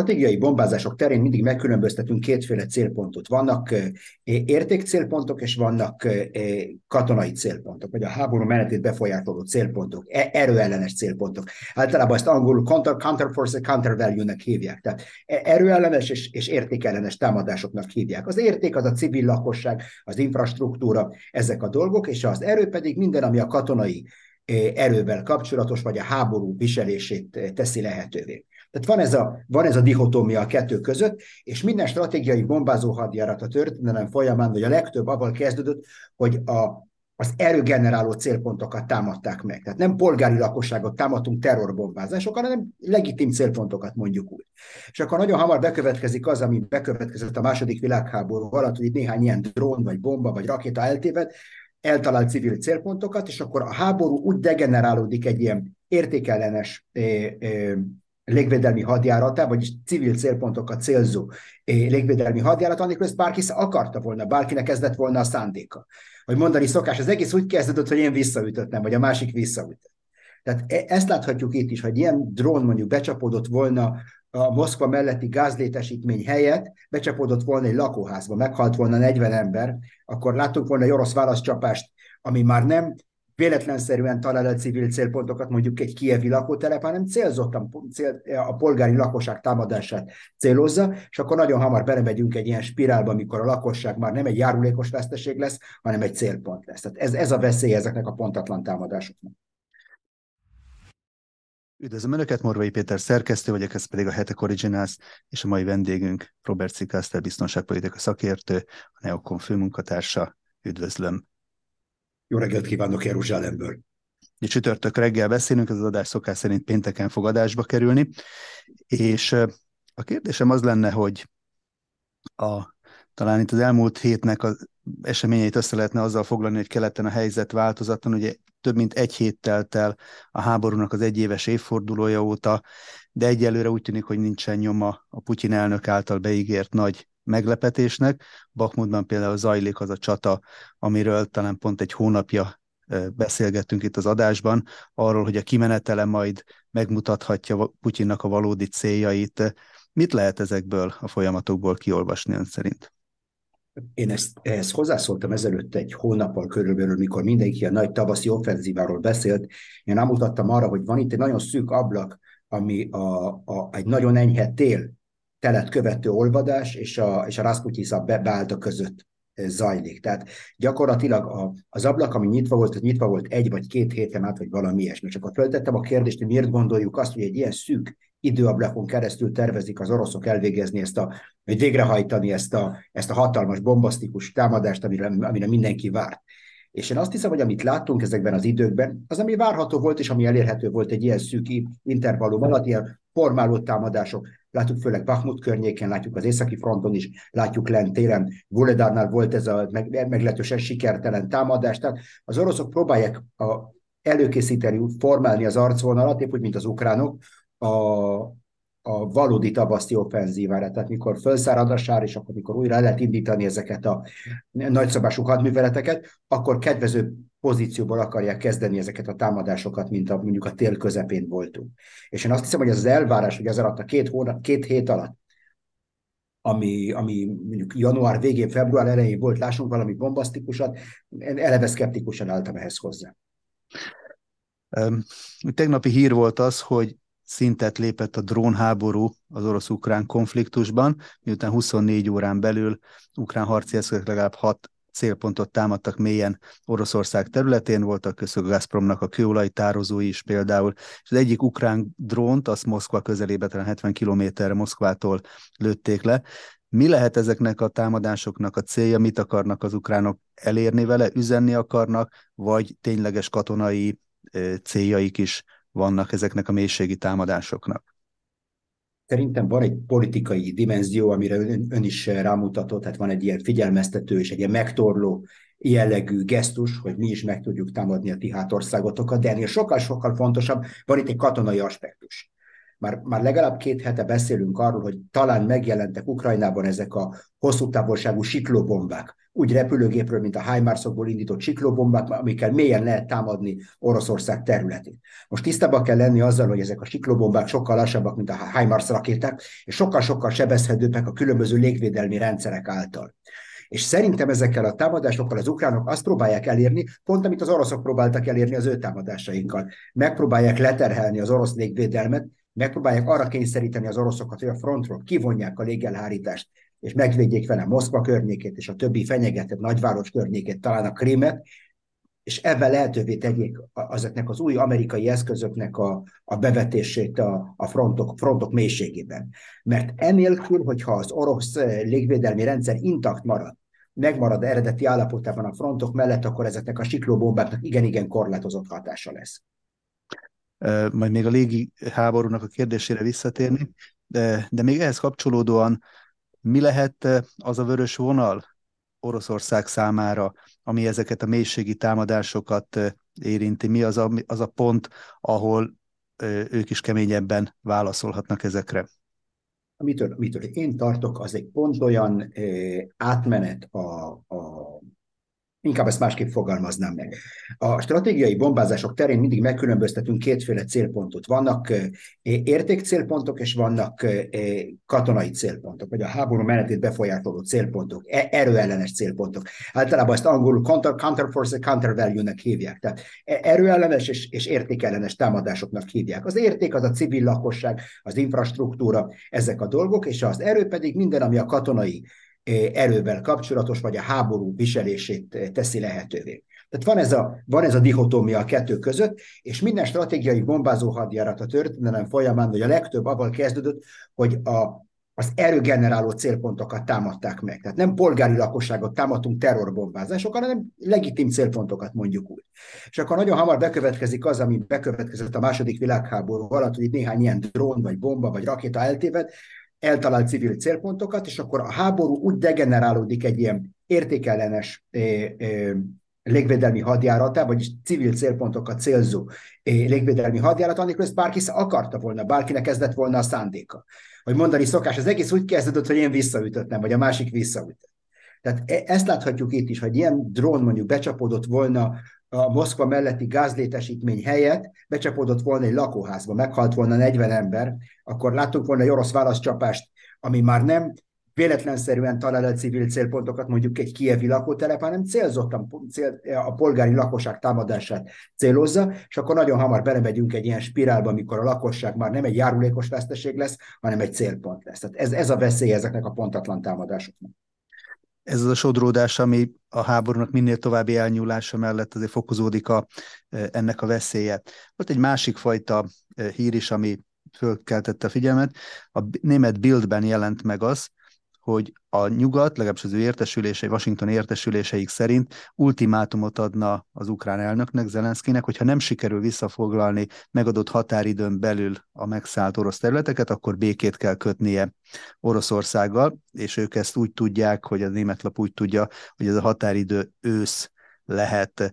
stratégiai bombázások terén mindig megkülönböztetünk kétféle célpontot. Vannak értékcélpontok, és vannak katonai célpontok, vagy a háború menetét befolyásoló célpontok, e, erőellenes célpontok. Általában ezt angolul counter, counter force, counter value-nek hívják. Tehát e, erőellenes és, és értékellenes támadásoknak hívják. Az érték az a civil lakosság, az infrastruktúra, ezek a dolgok, és az erő pedig minden, ami a katonai erővel kapcsolatos, vagy a háború viselését teszi lehetővé. Tehát van ez, a, van ez a dihotómia a kettő között, és minden stratégiai bombázó hadjárat a történelem folyamán, vagy a legtöbb avval kezdődött, hogy a, az erőgeneráló célpontokat támadták meg. Tehát nem polgári lakosságot támadtunk terrorbombázásokkal, hanem legitim célpontokat mondjuk úgy. És akkor nagyon hamar bekövetkezik az, ami bekövetkezett a második világháború alatt, hogy néhány ilyen drón, vagy bomba, vagy rakéta eltéved, eltalál civil célpontokat, és akkor a háború úgy degenerálódik egy ilyen értékellenes eh, eh, légvédelmi hadjáratá, vagyis civil célpontokat célzó eh, légvédelmi hadjárat, amikor ezt bárki akarta volna, bárkinek kezdett volna a szándéka. Hogy mondani szokás, az egész úgy kezdődött, hogy én visszaütöttem, vagy a másik visszaütött. Tehát e- ezt láthatjuk itt is, hogy ilyen drón mondjuk becsapódott volna a Moszkva melletti gázlétesítmény helyett becsapódott volna egy lakóházba, meghalt volna 40 ember, akkor láttunk volna egy orosz válaszcsapást, ami már nem véletlenszerűen talál el civil célpontokat, mondjuk egy kievi lakótelep, hanem célzottan cél, a polgári lakosság támadását célozza, és akkor nagyon hamar belemegyünk egy ilyen spirálba, amikor a lakosság már nem egy járulékos veszteség lesz, hanem egy célpont lesz. Tehát ez, ez a veszély ezeknek a pontatlan támadásoknak. Üdvözlöm Önöket, Morvai Péter szerkesztő vagyok, ez pedig a Hetek Originals, és a mai vendégünk Robert Cikászter, biztonságpolitika szakértő, a Neokon főmunkatársa. Üdvözlöm. Jó reggelt kívánok Jeruzsálemből. Csütörtök reggel beszélünk, ez az adás szokás szerint pénteken fogadásba kerülni, és a kérdésem az lenne, hogy a, talán itt az elmúlt hétnek az eseményeit össze lehetne azzal foglalni, hogy keleten a helyzet változatlan, ugye több mint egy hét telt el a háborúnak az egyéves évfordulója óta, de egyelőre úgy tűnik, hogy nincsen nyoma a Putyin elnök által beígért nagy meglepetésnek. Bakmutban például zajlik az a csata, amiről talán pont egy hónapja beszélgettünk itt az adásban, arról, hogy a kimenetele majd megmutathatja Putyinnak a valódi céljait. Mit lehet ezekből a folyamatokból kiolvasni ön szerint? Én ezt, ehhez hozzászóltam ezelőtt egy hónappal körülbelül, mikor mindenki a nagy tavaszi offenzíváról beszélt. Én rámutattam arra, hogy van itt egy nagyon szűk ablak, ami a, a, egy nagyon enyhe tél telet követő olvadás és a, és a Rasputisza be, beállta között zajlik. Tehát gyakorlatilag a, az ablak, ami nyitva volt, az nyitva volt egy vagy két héten át, vagy valami ilyesmi. Csak akkor föltettem a kérdést, hogy miért gondoljuk azt, hogy egy ilyen szűk időablakon keresztül tervezik az oroszok elvégezni ezt a, vagy végrehajtani ezt a, ezt a hatalmas, bombasztikus támadást, amire, amire mindenki várt. És én azt hiszem, hogy amit láttunk ezekben az időkben, az, ami várható volt, és ami elérhető volt egy ilyen szűk intervallum alatt, ilyen formáló támadások, látjuk főleg Bakhmut környéken, látjuk az északi fronton is, látjuk lent téren, Vuledárnál volt ez a meg, meglehetősen sikertelen támadás, tehát az oroszok próbálják a, előkészíteni, formálni az arcvonalat, épp úgy, mint az ukránok, a, a valódi tavaszti offenzívára, tehát mikor felszárad a sár, és akkor mikor újra lehet indítani ezeket a nagyszabású hadműveleteket, akkor kedvező pozícióból akarják kezdeni ezeket a támadásokat, mint a, mondjuk a tél közepén voltunk. És én azt hiszem, hogy ez az elvárás, hogy ez alatt a két, hónap, két hét alatt, ami, ami mondjuk január végén, február elején volt, lássunk valami bombasztikusat, én eleve szkeptikusan álltam ehhez hozzá. Tegnapi hír volt az, hogy szintet lépett a drónháború az orosz-ukrán konfliktusban, miután 24 órán belül ukrán harci eszközök legalább 6 célpontot támadtak mélyen Oroszország területén, voltak köztük Gazpromnak a kőolaj tározói is például, és az egyik ukrán drónt, azt Moszkva közelébe, talán 70 kilométerre Moszkvától lőtték le. Mi lehet ezeknek a támadásoknak a célja, mit akarnak az ukránok elérni vele, üzenni akarnak, vagy tényleges katonai céljaik is vannak ezeknek a mélységi támadásoknak? Szerintem van egy politikai dimenzió, amire ön, ön is rámutatott, hát van egy ilyen figyelmeztető és egy ilyen megtorló jellegű gesztus, hogy mi is meg tudjuk támadni a ti hátországotokat, de ennél sokkal-sokkal fontosabb, van itt egy katonai aspektus. már, már legalább két hete beszélünk arról, hogy talán megjelentek Ukrajnában ezek a hosszú távolságú siklóbombák, úgy repülőgépről, mint a HIMARS-okból indított siklóbombák, amikkel mélyen lehet támadni Oroszország területét. Most tisztában kell lenni azzal, hogy ezek a siklóbombák sokkal lassabbak, mint a HIMARS rakéták, és sokkal-sokkal sebezhetőbbek a különböző légvédelmi rendszerek által. És szerintem ezekkel a támadásokkal az ukránok azt próbálják elérni, pont amit az oroszok próbáltak elérni az ő támadásainkkal. Megpróbálják leterhelni az orosz légvédelmet, megpróbálják arra kényszeríteni az oroszokat, hogy a frontról kivonják a légelhárítást, és megvédjék vele Moszkva környékét és a többi fenyegetett nagyváros környékét, talán a Krímet, és ebben lehetővé tegyék azoknak az új amerikai eszközöknek a, a bevetését a, a frontok, frontok mélységében. Mert enélkül, hogyha az orosz légvédelmi rendszer intakt marad, megmarad eredeti állapotában a frontok mellett, akkor ezeknek a siklóbombáknak igen-igen korlátozott hatása lesz. Majd még a légi háborúnak a kérdésére visszatérni, de, de még ehhez kapcsolódóan mi lehet az a vörös vonal Oroszország számára, ami ezeket a mélységi támadásokat érinti? Mi az a, az a pont, ahol ők is keményebben válaszolhatnak ezekre? Amitől, amitől én tartok, az egy pont olyan eh, átmenet a, a Inkább ezt másképp fogalmaznám meg. A stratégiai bombázások terén mindig megkülönböztetünk kétféle célpontot. Vannak értékcélpontok, és vannak katonai célpontok, vagy a háború menetét befolyásoló célpontok, e, erőellenes célpontok. Általában ezt angolul counter, counter force, counter value-nek hívják. Tehát e, erőellenes és, és értékellenes támadásoknak hívják. Az érték az a civil lakosság, az infrastruktúra, ezek a dolgok, és az erő pedig minden, ami a katonai erővel kapcsolatos, vagy a háború viselését teszi lehetővé. Tehát van ez, a, van ez a dihotómia a kettő között, és minden stratégiai bombázó hadjárat a történelem folyamán, vagy a legtöbb abban kezdődött, hogy a, az erőgeneráló célpontokat támadták meg. Tehát nem polgári lakosságot támadtunk terrorbombázásokkal, hanem legitim célpontokat mondjuk úgy. És akkor nagyon hamar bekövetkezik az, ami bekövetkezett a második világháború alatt, hogy itt néhány ilyen drón, vagy bomba, vagy rakéta eltéved, eltalált civil célpontokat, és akkor a háború úgy degenerálódik egy ilyen értékellenes eh, eh, légvédelmi hadjáratá, vagyis civil célpontokat célzó eh, légvédelmi hadjárat, amikor ezt bárki akarta volna, bárkinek kezdett volna a szándéka. Hogy mondani szokás, az egész úgy kezdődött, hogy én visszaütöttem, vagy a másik visszaütött. Tehát e, ezt láthatjuk itt is, hogy ilyen drón mondjuk becsapódott volna a Moszkva melletti gázlétesítmény helyett becsapódott volna egy lakóházba, meghalt volna 40 ember, akkor láttunk volna egy orosz válaszcsapást, ami már nem véletlenszerűen talál el civil célpontokat, mondjuk egy kievi lakótelep, hanem célzottan cél, a polgári lakosság támadását célozza, és akkor nagyon hamar belemegyünk egy ilyen spirálba, amikor a lakosság már nem egy járulékos veszteség lesz, hanem egy célpont lesz. Tehát ez, ez a veszély ezeknek a pontatlan támadásoknak ez az a sodródás, ami a háborúnak minél további elnyúlása mellett azért fokozódik a, e, ennek a veszélye. Volt egy másik fajta e, hír is, ami fölkeltette a figyelmet. A német Bildben jelent meg az, hogy a nyugat, legalábbis az ő értesülései, Washington értesüléseik szerint ultimátumot adna az ukrán elnöknek, Zelenszkinek, hogyha nem sikerül visszafoglalni megadott határidőn belül a megszállt orosz területeket, akkor békét kell kötnie Oroszországgal, és ők ezt úgy tudják, hogy a német lap úgy tudja, hogy ez a határidő ősz lehet.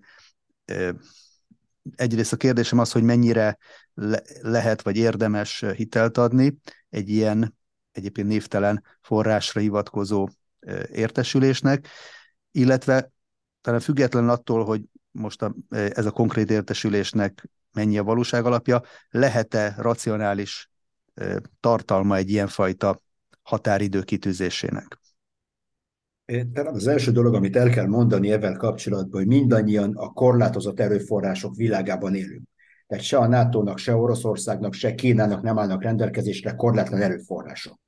Egyrészt a kérdésem az, hogy mennyire le- lehet vagy érdemes hitelt adni egy ilyen egyébként névtelen forrásra hivatkozó értesülésnek, illetve talán független attól, hogy most a, ez a konkrét értesülésnek mennyi a valóság alapja, lehet-e racionális tartalma egy ilyenfajta határidő kitűzésének? Talán az első dolog, amit el kell mondani ebben kapcsolatban, hogy mindannyian a korlátozott erőforrások világában élünk. Tehát se a NATO-nak, se Oroszországnak, se Kínának nem állnak rendelkezésre korlátlan erőforrások.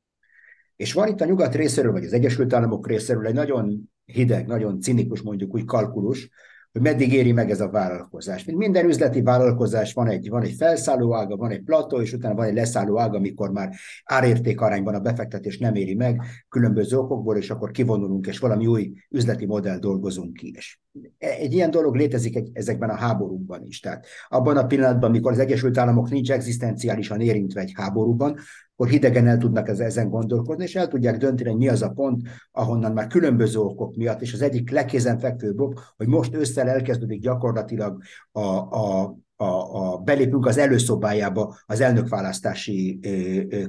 És van itt a nyugat részéről, vagy az Egyesült Államok részéről egy nagyon hideg, nagyon cinikus, mondjuk úgy kalkulus, hogy meddig éri meg ez a vállalkozás. Mint minden üzleti vállalkozás van egy, van egy felszálló ága, van egy plató, és utána van egy leszálló ága, amikor már árérték arányban a befektetés nem éri meg különböző okokból, és akkor kivonulunk, és valami új üzleti modell dolgozunk ki. És egy ilyen dolog létezik egy, ezekben a háborúkban is. Tehát abban a pillanatban, amikor az Egyesült Államok nincs egzisztenciálisan érintve egy háborúban, akkor hidegen el tudnak ezen gondolkodni, és el tudják dönteni, hogy mi az a pont, ahonnan már különböző okok miatt, és az egyik legkézenfekvőbb ok, hogy most ősszel elkezdődik gyakorlatilag a, a a, a belépünk az előszobájába az elnökválasztási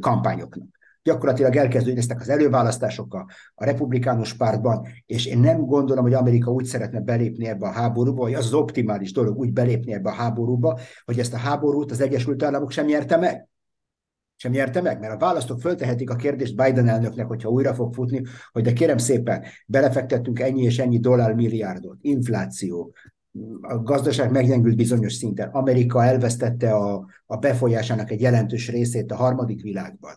kampányoknak gyakorlatilag elkezdődnek az előválasztások a, a republikánus pártban, és én nem gondolom, hogy Amerika úgy szeretne belépni ebbe a háborúba, hogy az az optimális dolog úgy belépni ebbe a háborúba, hogy ezt a háborút az Egyesült Államok sem nyerte meg. Sem nyerte meg, mert a választók föltehetik a kérdést Biden elnöknek, hogyha újra fog futni, hogy de kérem szépen, belefektettünk ennyi és ennyi dollár milliárdot, infláció, a gazdaság meggyengült bizonyos szinten. Amerika elvesztette a, a befolyásának egy jelentős részét a harmadik világban.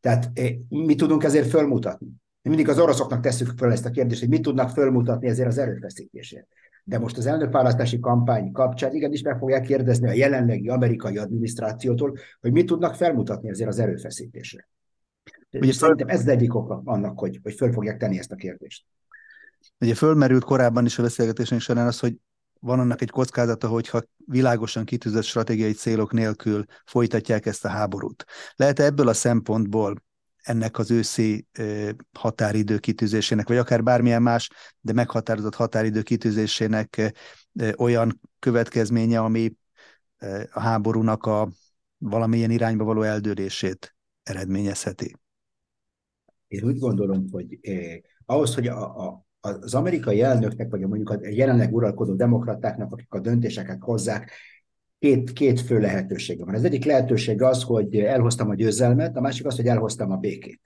Tehát eh, mi tudunk ezért fölmutatni? Mi mindig az oroszoknak tesszük föl ezt a kérdést, hogy mit tudnak fölmutatni ezért az erőfeszítésért. De most az elnökválasztási kampány kapcsán igenis meg fogják kérdezni a jelenlegi amerikai adminisztrációtól, hogy mit tudnak felmutatni ezért az erőfeszítésre. Ugye Szerintem ez az egyik oka annak, hogy, hogy föl fogják tenni ezt a kérdést. Ugye fölmerült korábban is a beszélgetésünk során az, hogy van annak egy kockázata, hogyha vitlágosan kitűzött stratégiai célok nélkül folytatják ezt a háborút. Lehet ebből a szempontból ennek az őszi határidő kitűzésének, vagy akár bármilyen más, de meghatározott határidő kitűzésének olyan következménye, ami a háborúnak a valamilyen irányba való eldőlését eredményezheti. Én úgy gondolom, hogy eh, ahhoz, hogy a, a, az amerikai elnöknek, vagy mondjuk a jelenleg uralkodó demokratáknak, akik a döntéseket hozzák, két, két fő lehetősége van. Az egyik lehetőség az, hogy elhoztam a győzelmet, a másik az, hogy elhoztam a békét.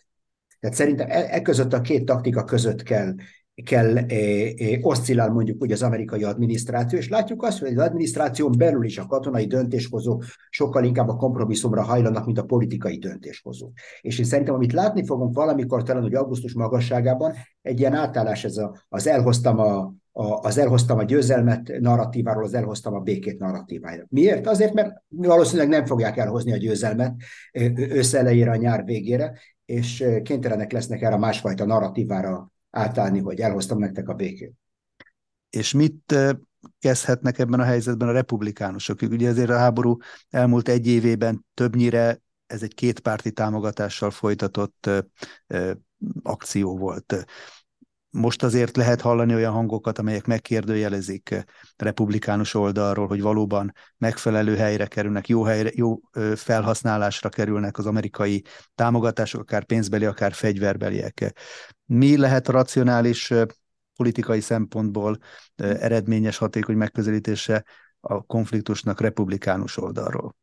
Tehát szerintem e, e között a két taktika között kell kell eh, eh, oszcillál mondjuk úgy az amerikai adminisztráció, és látjuk azt, hogy az adminisztráción belül is a katonai döntéshozók sokkal inkább a kompromisszumra hajlanak, mint a politikai döntéshozók. És én szerintem, amit látni fogunk valamikor talán, hogy augusztus magasságában, egy ilyen átállás ez a, az elhoztam a, a, az elhoztam a győzelmet narratíváról, az elhoztam a békét narratívájára. Miért? Azért, mert valószínűleg nem fogják elhozni a győzelmet őszelejére, a nyár végére, és kénytelenek lesznek erre a másfajta narratívára átállni, hogy elhoztam nektek a békét. És mit kezdhetnek ebben a helyzetben a republikánusok? Ugye ezért a háború elmúlt egy évében többnyire ez egy kétpárti támogatással folytatott akció volt. Most azért lehet hallani olyan hangokat, amelyek megkérdőjelezik republikánus oldalról, hogy valóban megfelelő helyre kerülnek, jó, helyre, jó felhasználásra kerülnek az amerikai támogatások, akár pénzbeli, akár fegyverbeliek. Mi lehet a racionális politikai szempontból eredményes, hatékony megközelítése a konfliktusnak republikánus oldalról?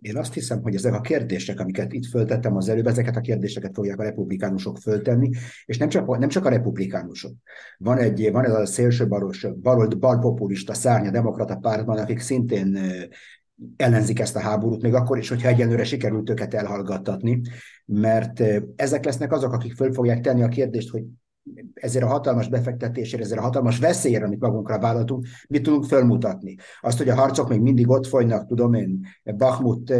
Én azt hiszem, hogy ezek a kérdések, amiket itt föltettem az előbb, ezeket a kérdéseket fogják a republikánusok föltenni, és nem csak, nem csak a republikánusok. Van, egy, van ez a szélső balos, balold, balpopulista szárny a demokrata pártban, akik szintén ellenzik ezt a háborút, még akkor is, hogyha egyenlőre sikerült őket elhallgattatni, mert ezek lesznek azok, akik föl fogják tenni a kérdést, hogy ezért a hatalmas befektetésért, ezért a hatalmas veszélyre, amit magunkra vállaltunk, mit tudunk fölmutatni. Azt, hogy a harcok még mindig ott folynak, tudom én, Bakhmut,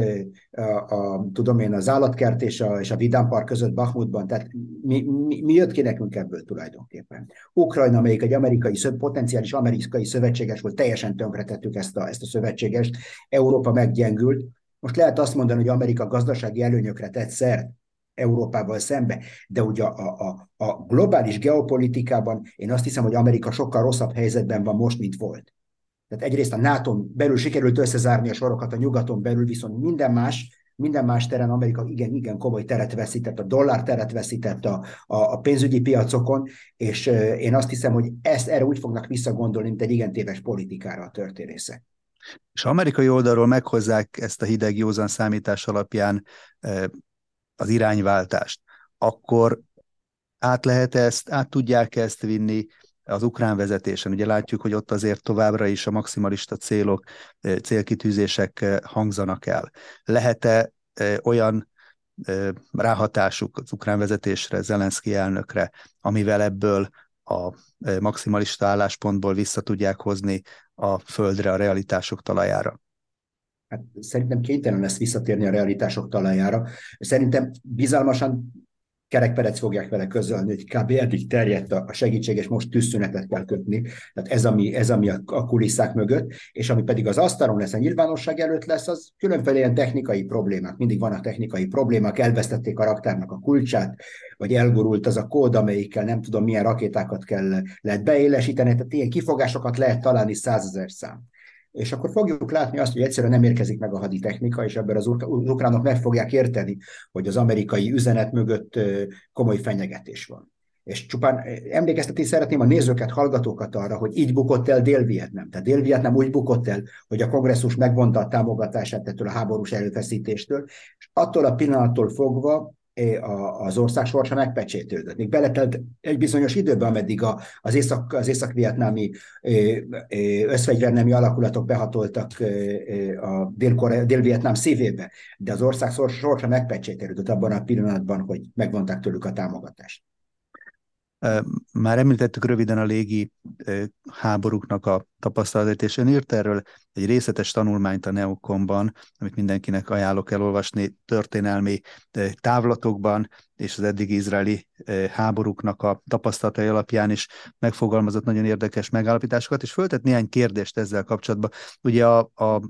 a, a, tudom én, az állatkert és a, és a Vidámpark között Bakhmutban, tehát mi, mi, mi jött ki nekünk ebből tulajdonképpen? Ukrajna, amelyik egy amerikai, potenciális amerikai szövetséges volt, teljesen tönkretettük ezt a, ezt a szövetségest, Európa meggyengült, most lehet azt mondani, hogy Amerika gazdasági előnyökre tett szert, Európával szembe, de ugye a, a, a globális geopolitikában én azt hiszem, hogy Amerika sokkal rosszabb helyzetben van most, mint volt. Tehát egyrészt a nato belül sikerült összezárni a sorokat, a nyugaton belül viszont minden más, minden más teren Amerika igen, igen komoly teret veszített, a dollár teret veszített a, a, a pénzügyi piacokon, és én azt hiszem, hogy ezt erre úgy fognak visszagondolni, mint egy igen téves politikára a történészek. És amerikai oldalról meghozzák ezt a hideg józan számítás alapján az irányváltást, akkor át lehet ezt, át tudják ezt vinni az ukrán vezetésen. Ugye látjuk, hogy ott azért továbbra is a maximalista célok, eh, célkitűzések eh, hangzanak el. Lehet-e eh, olyan ráhatásuk az ukrán vezetésre, Zelenszky elnökre, amivel ebből a maximalista álláspontból vissza tudják hozni a földre, a realitások talajára? Hát szerintem kénytelen lesz visszatérni a realitások talajára. Szerintem bizalmasan kerekperec fogják vele közölni, hogy kb. eddig terjedt a segítség, és most tűzszünetet kell kötni. Tehát ez, ami, ez, ami a kulisszák mögött, és ami pedig az asztalon lesz, a nyilvánosság előtt lesz, az különféle ilyen technikai problémák. Mindig vannak technikai problémák, elvesztették a raktárnak a kulcsát, vagy elgurult az a kód, amelyikkel nem tudom milyen rakétákat kell lehet beélesíteni, tehát ilyen kifogásokat lehet találni százezer szám és akkor fogjuk látni azt, hogy egyszerűen nem érkezik meg a haditechnika, és ebben az ukránok meg fogják érteni, hogy az amerikai üzenet mögött komoly fenyegetés van. És csupán emlékeztetni szeretném a nézőket, hallgatókat arra, hogy így bukott el Dél-Vietnám. Tehát Dél-Vietnám úgy bukott el, hogy a kongresszus megvonta a támogatását ettől a háborús előfeszítéstől, és attól a pillanattól fogva az ország sorsa megpecsétődött. Még beletelt egy bizonyos időben, ameddig a, az, észak, az észak-vietnámi összfegyvernemi alakulatok behatoltak a dél-vietnám szívébe, de az ország sorsa megpecsétődött abban a pillanatban, hogy megvonták tőlük a támogatást. Már említettük röviden a légi háborúknak a tapasztalatát, és ön írt erről egy részletes tanulmányt a Neokomban, amit mindenkinek ajánlok elolvasni történelmi távlatokban, és az eddig izraeli háborúknak a tapasztalatai alapján is megfogalmazott nagyon érdekes megállapításokat, és föltett néhány kérdést ezzel kapcsolatban. Ugye a, a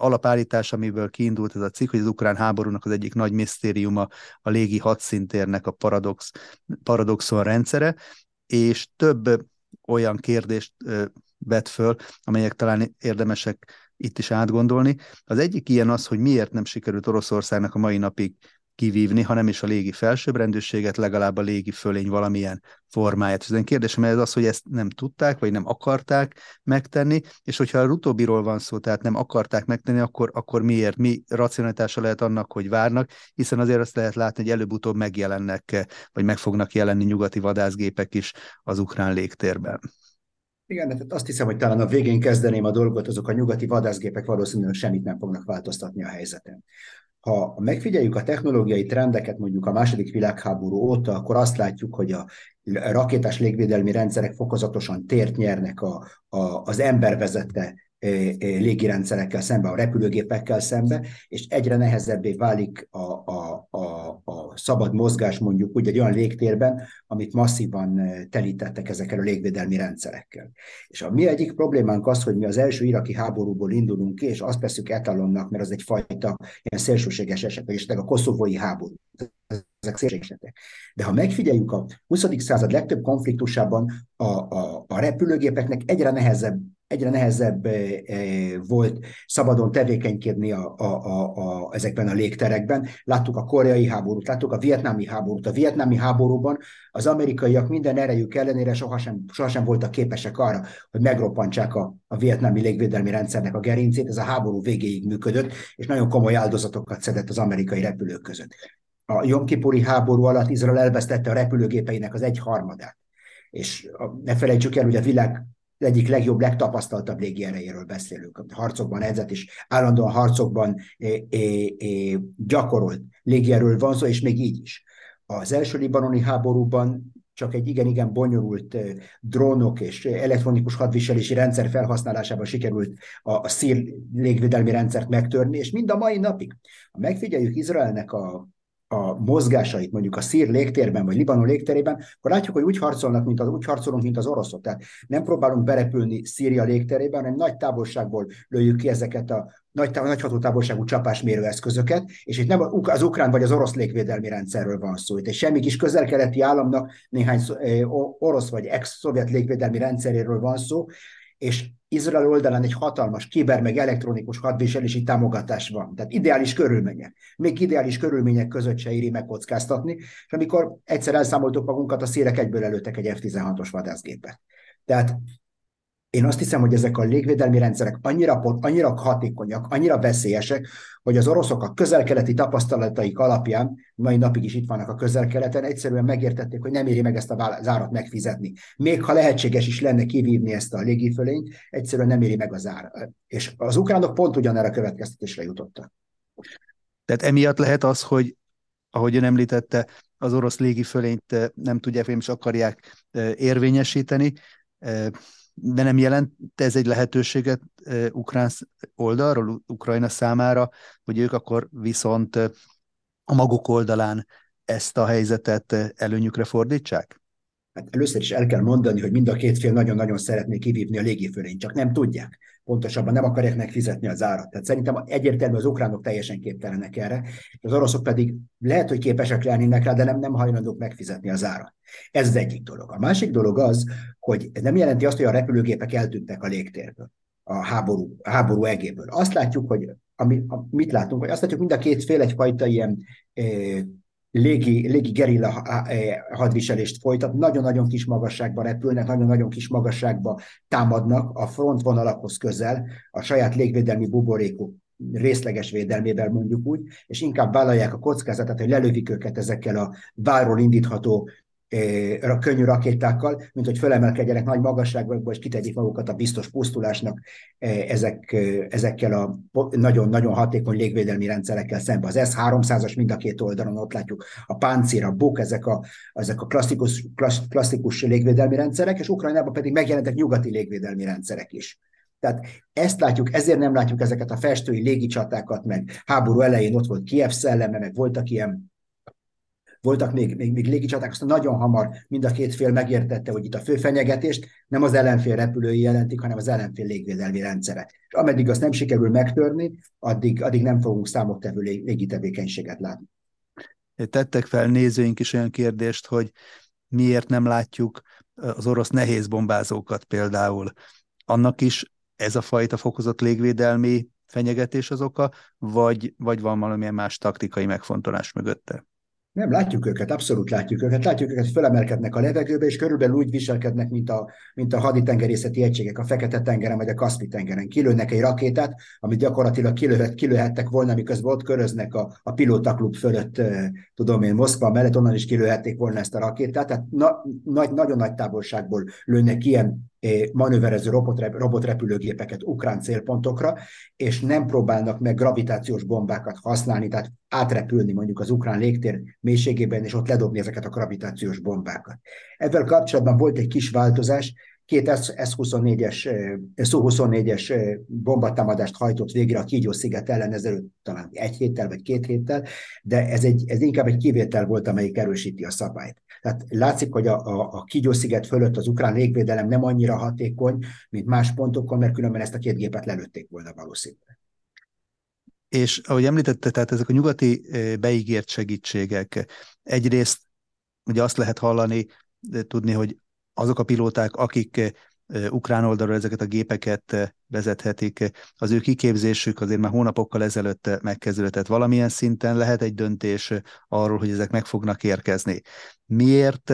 alapállítás, amiből kiindult ez a cikk, hogy az ukrán háborúnak az egyik nagy misztériuma a légi hadszintérnek a paradox, paradoxon rendszere, és több olyan kérdést vet föl, amelyek talán érdemesek itt is átgondolni. Az egyik ilyen az, hogy miért nem sikerült Oroszországnak a mai napig kivívni, hanem is a légi felsőbbrendűséget, legalább a légi fölény valamilyen formáját. Az én kérdésem ez az, hogy ezt nem tudták, vagy nem akarták megtenni, és hogyha a utóbbiról van szó, tehát nem akarták megtenni, akkor, akkor miért? Mi racionalitása lehet annak, hogy várnak, hiszen azért azt lehet látni, hogy előbb-utóbb megjelennek, vagy meg fognak jelenni nyugati vadászgépek is az ukrán légtérben. Igen, tehát azt hiszem, hogy talán a végén kezdeném a dolgot, azok a nyugati vadászgépek valószínűleg semmit nem fognak változtatni a helyzeten. Ha megfigyeljük a technológiai trendeket mondjuk a második világháború óta, akkor azt látjuk, hogy a rakétás légvédelmi rendszerek fokozatosan tért nyernek a, a, az ember vezette légirendszerekkel szembe, a repülőgépekkel szembe, és egyre nehezebbé válik a, a, a, a szabad mozgás mondjuk úgy egy olyan légtérben, amit masszívan telítettek ezekkel a légvédelmi rendszerekkel. És a mi egyik problémánk az, hogy mi az első iraki háborúból indulunk ki, és azt veszük etalonnak, mert az egyfajta ilyen szélsőséges eset, vagy a koszovói háború ezek szélsőségesetek. De ha megfigyeljük a 20. század legtöbb konfliktusában a, a, a repülőgépeknek egyre nehezebb egyre nehezebb volt szabadon tevékenykedni a, a, a, a, ezekben a légterekben. Láttuk a koreai háborút, láttuk a vietnámi háborút. A vietnámi háborúban az amerikaiak minden erejük ellenére sohasem, sohasem voltak képesek arra, hogy megroppantsák a, a vietnámi légvédelmi rendszernek a gerincét. Ez a háború végéig működött, és nagyon komoly áldozatokat szedett az amerikai repülők között. A Jomkipuri háború alatt Izrael elvesztette a repülőgépeinek az egyharmadát. És ne felejtsük el, hogy a világ egyik legjobb, legtapasztaltabb légierejéről beszélünk. Harcokban edzett és állandóan harcokban é, é, é, gyakorolt légierről van szó, és még így is. Az első libanoni háborúban csak egy igen-igen bonyolult drónok és elektronikus hadviselési rendszer felhasználásával sikerült a, a szír légvédelmi rendszert megtörni, és mind a mai napig. Ha megfigyeljük Izraelnek a a mozgásait mondjuk a szír légtérben, vagy Libanon légterében, akkor látjuk, hogy úgy harcolnak, mint az, úgy harcolunk, mint az oroszok. Tehát nem próbálunk berepülni Szíria légterében, hanem nagy távolságból lőjük ki ezeket a nagy, nagy hatótávolságú csapásmérő eszközöket, és itt nem az ukrán vagy az orosz légvédelmi rendszerről van szó. Itt semmi kis közel-keleti államnak néhány orosz vagy ex-szovjet légvédelmi rendszeréről van szó, és Izrael oldalán egy hatalmas kiber meg elektronikus hadviselési támogatás van. Tehát ideális körülmények. Még ideális körülmények között se éri megkockáztatni, és amikor egyszer elszámoltuk magunkat, a szélek egyből előttek egy F-16-os vadászgépet. Tehát én azt hiszem, hogy ezek a légvédelmi rendszerek annyira, pont, annyira hatékonyak, annyira veszélyesek, hogy az oroszok a közelkeleti tapasztalataik alapján, mai napig is itt vannak a közelkeleten, egyszerűen megértették, hogy nem éri meg ezt a zárat megfizetni. Még ha lehetséges is lenne kivívni ezt a légifölényt, egyszerűen nem éri meg az ár. És az ukránok pont ugyanerre a következtetésre jutottak. Tehát emiatt lehet az, hogy ahogy ön említette, az orosz légifölényt eh, nem tudják, és akarják eh, érvényesíteni, eh, de nem jelent ez egy lehetőséget ukrán oldalról, Ukrajna számára, hogy ők akkor viszont a maguk oldalán ezt a helyzetet előnyükre fordítsák? Hát először is el kell mondani, hogy mind a két fél nagyon-nagyon szeretné kivívni a légifölényt, csak nem tudják. Pontosabban nem akarják megfizetni az árat. Tehát szerintem egyértelmű az ukránok teljesen képtelenek erre, az oroszok pedig lehet, hogy képesek lennének rá, de nem, nem hajlandók megfizetni az árat. Ez az egyik dolog. A másik dolog az, hogy ez nem jelenti azt, hogy a repülőgépek eltűntek a légtérből. a háború, a háború egéből. Azt látjuk, hogy ami, mit látunk, hogy azt látjuk, mind a két fél egyfajta ilyen légi, légi gerilla hadviselést folytat, nagyon-nagyon kis magasságba repülnek, nagyon-nagyon kis magasságba támadnak a frontvonalakhoz közel, a saját légvédelmi buborékuk részleges védelmével mondjuk úgy, és inkább vállalják a kockázatot, hogy lelövik őket ezekkel a váról indítható a könnyű rakétákkal, mint hogy fölemelkedjenek nagy magasságokba, és kitegyik magukat a biztos pusztulásnak ezek, ezekkel a nagyon-nagyon hatékony légvédelmi rendszerekkel szemben. Az S-300-as mind a két oldalon ott látjuk a páncér, a buk, ezek a, ezek a klasszikus, klasszikus légvédelmi rendszerek, és Ukrajnában pedig megjelentek nyugati légvédelmi rendszerek is. Tehát ezt látjuk, ezért nem látjuk ezeket a festői légicsatákat, meg háború elején ott volt Kiev szelleme, meg voltak ilyen voltak még, még, még légicsaták, aztán nagyon hamar mind a két fél megértette, hogy itt a fő fenyegetést nem az ellenfél repülői jelentik, hanem az ellenfél légvédelmi rendszere. És ameddig azt nem sikerül megtörni, addig, addig nem fogunk számottevő légitevékenységet látni. Tettek fel nézőink is olyan kérdést, hogy miért nem látjuk az orosz nehéz bombázókat például. Annak is ez a fajta fokozott légvédelmi fenyegetés az oka, vagy, vagy van valamilyen más taktikai megfontolás mögötte? Nem, látjuk őket, abszolút látjuk őket. Látjuk őket, fölemelkednek a levegőbe, és körülbelül úgy viselkednek, mint a, mint a haditengerészeti egységek a Fekete-tengeren vagy a Kaszpi-tengeren. Kilőnek egy rakétát, amit gyakorlatilag kilőhet, kilőhettek volna, miközben ott köröznek a, a pilótaklub fölött, tudom én, Moszkva mellett, onnan is kilőhették volna ezt a rakétát. Tehát na, nagy, nagyon nagy távolságból lőnek ilyen manőverező robotrepülőgépeket ukrán célpontokra, és nem próbálnak meg gravitációs bombákat használni, tehát átrepülni mondjuk az ukrán légtér mélységében, és ott ledobni ezeket a gravitációs bombákat. Ezzel kapcsolatban volt egy kis változás, két S-24-es, Su-24-es bombatámadást hajtott végre a Kígyó-sziget ellen ezelőtt talán egy héttel vagy két héttel, de ez, egy, ez inkább egy kivétel volt, amelyik erősíti a szabályt. Tehát látszik, hogy a, a, a Kígyó-sziget fölött az ukrán légvédelem nem annyira hatékony, mint más pontokon, mert különben ezt a két gépet lelőtték volna valószínűleg. És ahogy említette, tehát ezek a nyugati beígért segítségek, egyrészt ugye azt lehet hallani, tudni, hogy azok a pilóták, akik ukrán oldalról ezeket a gépeket vezethetik, az ő kiképzésük azért már hónapokkal ezelőtt megkezdődött. Valamilyen szinten lehet egy döntés arról, hogy ezek meg fognak érkezni. Miért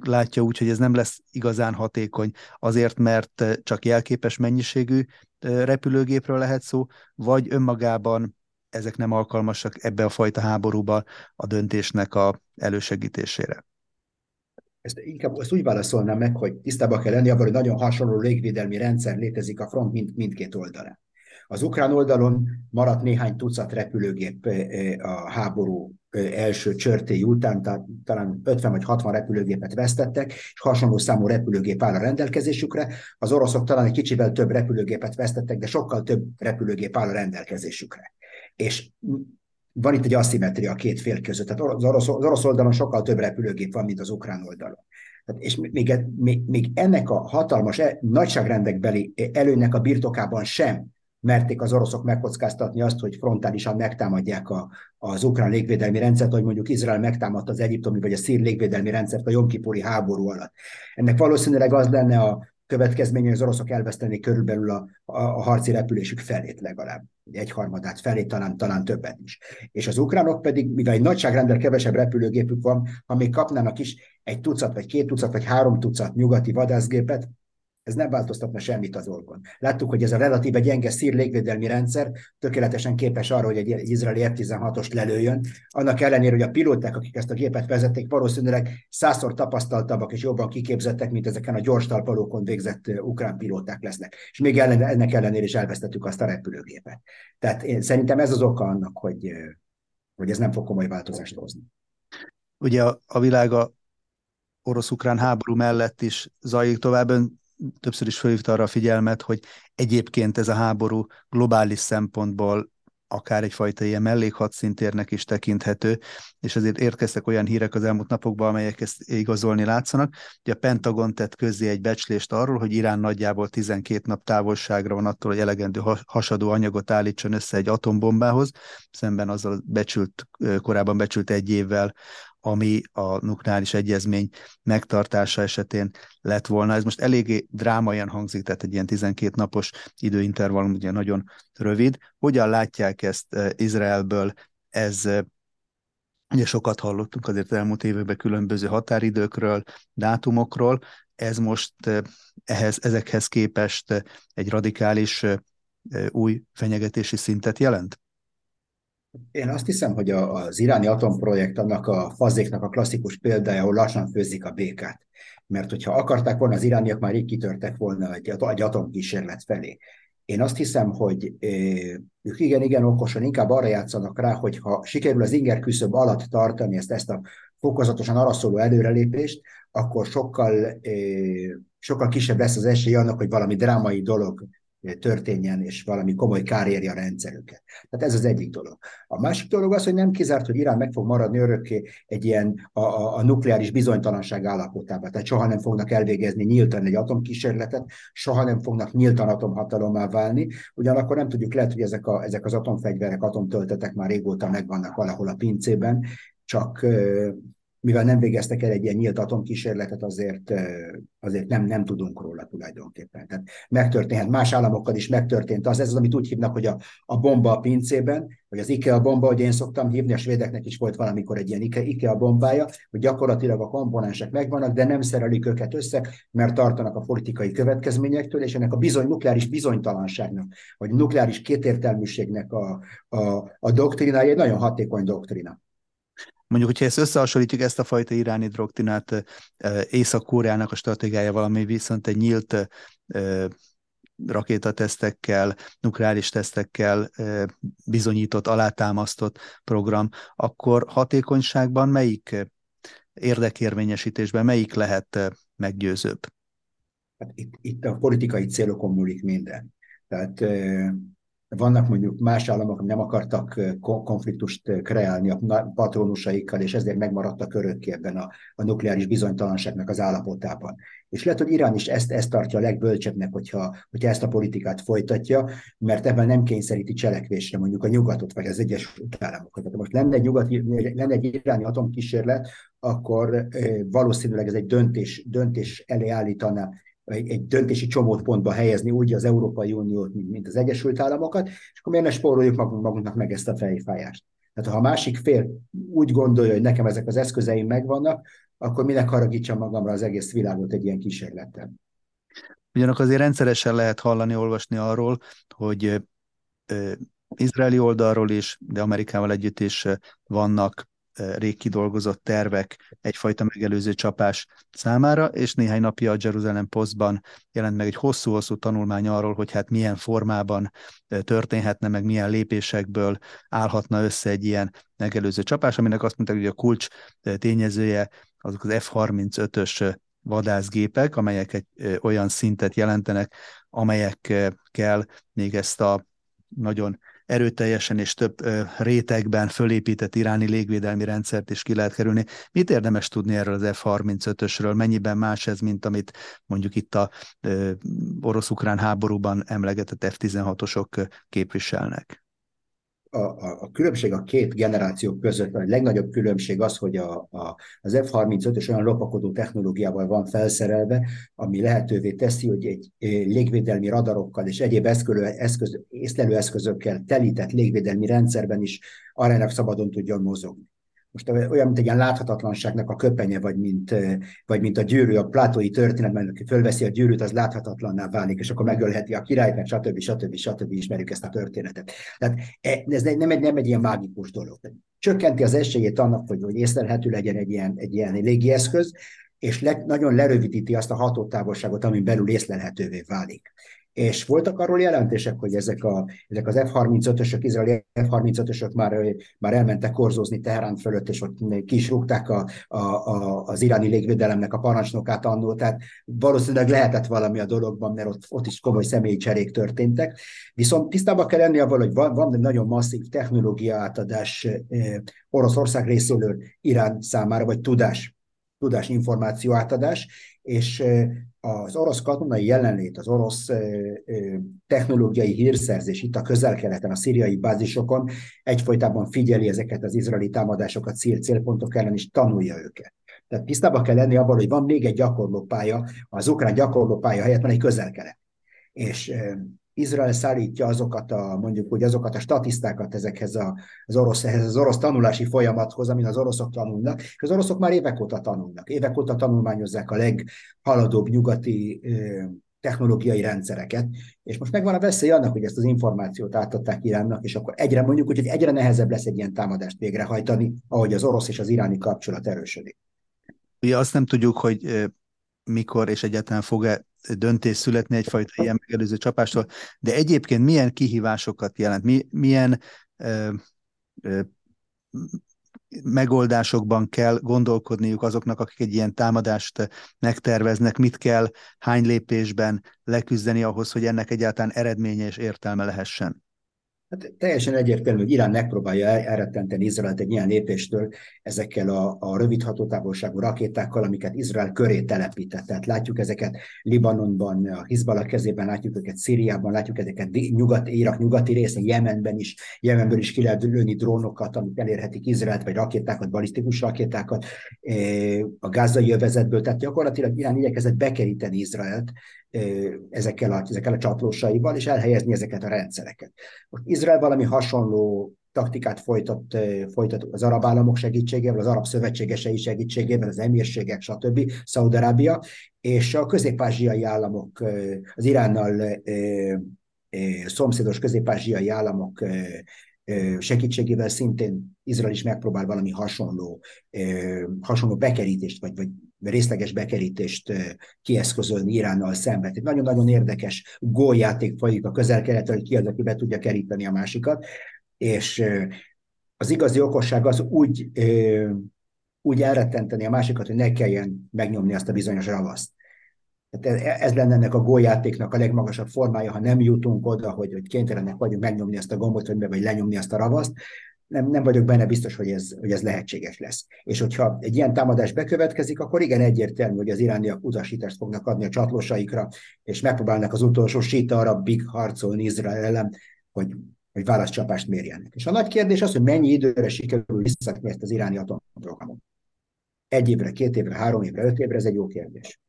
látja úgy, hogy ez nem lesz igazán hatékony, azért, mert csak jelképes mennyiségű repülőgépről lehet szó, vagy önmagában ezek nem alkalmasak ebbe a fajta háborúba a döntésnek a elősegítésére? Ezt inkább azt úgy válaszolnám meg, hogy tisztában kell lenni abban, hogy nagyon hasonló légvédelmi rendszer létezik a front mind, mindkét oldalán. Az ukrán oldalon maradt néhány tucat repülőgép a háború első csörtéi után, tehát talán 50 vagy 60 repülőgépet vesztettek, és hasonló számú repülőgép áll a rendelkezésükre. Az oroszok talán egy kicsivel több repülőgépet vesztettek, de sokkal több repülőgép áll a rendelkezésükre. És van itt egy aszimetria a két fél között. Tehát az orosz, az orosz oldalon sokkal több repülőgép van, mint az ukrán oldalon. Tehát, és még, még, még ennek a hatalmas e, nagyságrendekbeli előnynek a birtokában sem merték az oroszok megkockáztatni azt, hogy frontálisan megtámadják a, az ukrán légvédelmi rendszert, hogy mondjuk Izrael megtámadta az egyiptomi vagy a szír légvédelmi rendszert a Jomkipuri háború alatt. Ennek valószínűleg az lenne a következménye, az oroszok elvesztenék körülbelül a, a, a harci repülésük felét legalább, egyharmadát felét, talán, talán többet is. És az ukránok pedig, mivel egy nagyságrendel kevesebb repülőgépük van, ha még kapnának is egy tucat, vagy két tucat, vagy három tucat nyugati vadászgépet, ez nem változtatna semmit az dolgon. Láttuk, hogy ez a relatíve gyenge szír légvédelmi rendszer tökéletesen képes arra, hogy egy izraeli F-16-ost lelőjön, annak ellenére, hogy a pilóták, akik ezt a gépet vezették, valószínűleg százszor tapasztaltabbak és jobban kiképzettek, mint ezeken a gyors talpalókon végzett ukrán pilóták lesznek. És még ellen, ennek ellenére is elvesztettük azt a repülőgépet. Tehát én szerintem ez az oka annak, hogy, hogy ez nem fog komoly változást hozni. Ugye a, a világ a orosz-ukrán háború mellett is zajlik tovább. Ön többször is felhívta arra a figyelmet, hogy egyébként ez a háború globális szempontból akár egyfajta ilyen mellékhadszintérnek is tekinthető, és azért érkeztek olyan hírek az elmúlt napokban, amelyek ezt igazolni látszanak. Ugye a Pentagon tett közzé egy becslést arról, hogy Irán nagyjából 12 nap távolságra van attól, hogy elegendő hasadó anyagot állítson össze egy atombombához, szemben azzal becsült, korábban becsült egy évvel, ami a nukleáris egyezmény megtartása esetén lett volna. Ez most eléggé drámaian hangzik, tehát egy ilyen 12 napos időintervallum ugye nagyon rövid. Hogyan látják ezt Izraelből? Ez Ugye sokat hallottunk azért elmúlt években különböző határidőkről, dátumokról, ez most ehhez, ezekhez képest egy radikális új fenyegetési szintet jelent? Én azt hiszem, hogy az iráni atomprojekt annak a fazéknak a klasszikus példája, ahol lassan főzik a békát. Mert hogyha akarták volna, az irániak már így kitörtek volna egy, egy atomkísérlet felé. Én azt hiszem, hogy ők igen, igen okosan inkább arra játszanak rá, hogy ha sikerül az inger küszöb alatt tartani ezt, ezt a fokozatosan arra szóló előrelépést, akkor sokkal, sokkal kisebb lesz az esély annak, hogy valami drámai dolog történjen, és valami komoly kár érje a rendszerüket. Tehát ez az egyik dolog. A másik dolog az, hogy nem kizárt, hogy Irán meg fog maradni örökké egy ilyen a, a, a nukleáris bizonytalanság állapotában. Tehát soha nem fognak elvégezni nyíltan egy atomkísérletet, soha nem fognak nyíltan atomhatalommá válni. Ugyanakkor nem tudjuk, lehet, hogy ezek, a, ezek az atomfegyverek, atomtöltetek már régóta megvannak valahol a pincében, csak mivel nem végeztek el egy ilyen nyílt atomkísérletet, azért, azért nem, nem tudunk róla tulajdonképpen. Tehát megtörténhet, más államokkal is megtörtént az, ez az, amit úgy hívnak, hogy a, a bomba a pincében, vagy az IKEA bomba, hogy én szoktam hívni, a svédeknek is volt valamikor egy ilyen IKEA bombája, hogy gyakorlatilag a komponensek megvannak, de nem szerelik őket össze, mert tartanak a politikai következményektől, és ennek a bizony, nukleáris bizonytalanságnak, vagy nukleáris kétértelműségnek a, a, a doktrinája egy nagyon hatékony doktrina. Mondjuk, hogyha ezt összehasonlítjuk, ezt a fajta iráni drogtinát Észak-Koreának a stratégiája ami viszont egy nyílt rakétatesztekkel, nukleáris tesztekkel bizonyított, alátámasztott program, akkor hatékonyságban melyik érdekérvényesítésben melyik lehet meggyőzőbb? Hát itt, itt a politikai célokon múlik minden. Tehát vannak mondjuk más államok, nem akartak konfliktust kreálni a patronusaikkal, és ezért megmaradtak örökké ebben a, a nukleáris bizonytalanságnak az állapotában. És lehet, hogy Irán is ezt, ezt tartja a legbölcsebbnek, hogyha, hogyha ezt a politikát folytatja, mert ebben nem kényszeríti cselekvésre mondjuk a nyugatot, vagy az Egyesült Államokat. Tehát most lenne egy, nyugati, lenne egy iráni atomkísérlet, akkor valószínűleg ez egy döntés, döntés elé állítaná egy, egy döntési csomópontba helyezni úgy az Európai Uniót, mint, mint az Egyesült Államokat, és akkor miért ne spóroljuk magunk, magunknak meg ezt a fejfájást. Tehát ha a másik fél úgy gondolja, hogy nekem ezek az eszközeim megvannak, akkor minek haragítsam magamra az egész világot egy ilyen kísérlettel. Ugyanakkor azért rendszeresen lehet hallani, olvasni arról, hogy izraeli oldalról is, de Amerikával együtt is vannak rég kidolgozott tervek egyfajta megelőző csapás számára, és néhány napja a Jerusalem Postban jelent meg egy hosszú-hosszú tanulmány arról, hogy hát milyen formában történhetne, meg milyen lépésekből állhatna össze egy ilyen megelőző csapás, aminek azt mondták, hogy a kulcs tényezője azok az F-35-ös vadászgépek, amelyek egy olyan szintet jelentenek, amelyekkel még ezt a nagyon erőteljesen és több rétegben fölépített iráni légvédelmi rendszert is ki lehet kerülni. Mit érdemes tudni erről az F-35-ösről? Mennyiben más ez, mint amit mondjuk itt a orosz-ukrán háborúban emlegetett F-16-osok képviselnek? A, a, a különbség a két generáció között, a legnagyobb különbség az, hogy a, a, az F-35-ös olyan lopakodó technológiával van felszerelve, ami lehetővé teszi, hogy egy légvédelmi radarokkal és egyéb eszköző, eszköz, észlelő eszközökkel telített légvédelmi rendszerben is aránylag szabadon tudjon mozogni most olyan, mint egy ilyen láthatatlanságnak a köpenye, vagy mint, vagy mint a gyűrű, a plátói történetben, aki fölveszi a gyűrűt, az láthatatlanná válik, és akkor megölheti a királyt, meg stb. stb. stb. ismerjük ezt a történetet. Tehát e, ez nem egy, nem egy ilyen mágikus dolog. Csökkenti az esélyét annak, hogy, hogy észlelhető legyen egy ilyen, egy ilyen légieszköz, és le, nagyon lerövidíti azt a hatótávolságot, amin belül észlelhetővé válik és voltak arról jelentések, hogy ezek, a, ezek az F-35-ösök, izraeli F-35-ösök már, már elmentek korzózni Teherán fölött, és ott ki is rúgták a, a, a, az iráni légvédelemnek a parancsnokát annól, tehát valószínűleg lehetett valami a dologban, mert ott, ott is komoly személyi cserék történtek. Viszont tisztában kell lenni avval, hogy van, van egy nagyon masszív technológia átadás Oroszország részéről Irán számára, vagy tudás tudás információ átadás, és az orosz katonai jelenlét, az orosz technológiai hírszerzés itt a közel-keleten, a szíriai bázisokon egyfolytában figyeli ezeket az izraeli támadásokat cél, célpontok ellen, és tanulja őket. Tehát tisztában kell lenni abban, hogy van még egy gyakorlópálya, az ukrán gyakorlópálya helyett van egy közel-kelet. És Izrael szállítja azokat a, mondjuk hogy azokat a statisztákat ezekhez a, az, orosz, ehhez az orosz tanulási folyamathoz, amin az oroszok tanulnak, és az oroszok már évek óta tanulnak. Évek óta tanulmányozzák a leghaladóbb nyugati technológiai rendszereket, és most megvan a veszély annak, hogy ezt az információt átadták Iránnak, és akkor egyre mondjuk, hogy egyre nehezebb lesz egy ilyen támadást végrehajtani, ahogy az orosz és az iráni kapcsolat erősödik. Ugye azt nem tudjuk, hogy mikor és egyáltalán fog-e döntés születni egyfajta ilyen megelőző csapástól, de egyébként milyen kihívásokat jelent, mi, milyen ö, ö, megoldásokban kell gondolkodniuk azoknak, akik egy ilyen támadást megterveznek, mit kell hány lépésben leküzdeni ahhoz, hogy ennek egyáltalán eredménye és értelme lehessen? Hát teljesen egyértelmű, hogy Irán megpróbálja elrettenteni Izraelt egy ilyen lépéstől ezekkel a, a rövid hatótávolságú rakétákkal, amiket Izrael köré telepített. Tehát látjuk ezeket Libanonban, a Hizballah kezében, látjuk őket Szíriában, látjuk ezeket nyugat, Irak nyugati részén, Jemenben is, Jemenből is ki lehet lőni drónokat, amik elérhetik Izraelt, vagy rakétákat, balisztikus rakétákat a gázai övezetből. Tehát gyakorlatilag Irán igyekezett bekeríteni Izraelt ezekkel a, ezekkel a csatlósaival, és elhelyezni ezeket a rendszereket. Most Izrael valami hasonló taktikát folytat, folytat az arab államok segítségével, az arab szövetségesei segítségével, az emírségek, stb., Szaudarábia, és a közép-ázsiai államok, az Iránnal szomszédos közép-ázsiai államok segítségével szintén Izrael is megpróbál valami hasonló, hasonló bekerítést, vagy, vagy részleges bekerítést kieszközölni Iránnal szemben. Egy nagyon-nagyon érdekes góljáték folyik a közel hogy ki az, aki be tudja keríteni a másikat, és az igazi okosság az úgy, úgy elrettenteni a másikat, hogy ne kelljen megnyomni azt a bizonyos ravaszt. Tehát ez lenne ennek a góljátéknak a legmagasabb formája, ha nem jutunk oda, hogy, hogy kénytelenek vagyunk megnyomni azt a gombot, vagy, vagy lenyomni azt a ravaszt, nem, nem vagyok benne biztos, hogy ez, hogy ez lehetséges lesz. És hogyha egy ilyen támadás bekövetkezik, akkor igen egyértelmű, hogy az irániak utasítást fognak adni a csatlósaikra, és megpróbálnak az utolsó síta big harcolni Izrael ellen, hogy, hogy válaszcsapást mérjenek. És a nagy kérdés az, hogy mennyi időre sikerül visszatni ezt az iráni atomprogramot. Egy évre, két évre, három évre, öt évre, ez egy jó kérdés.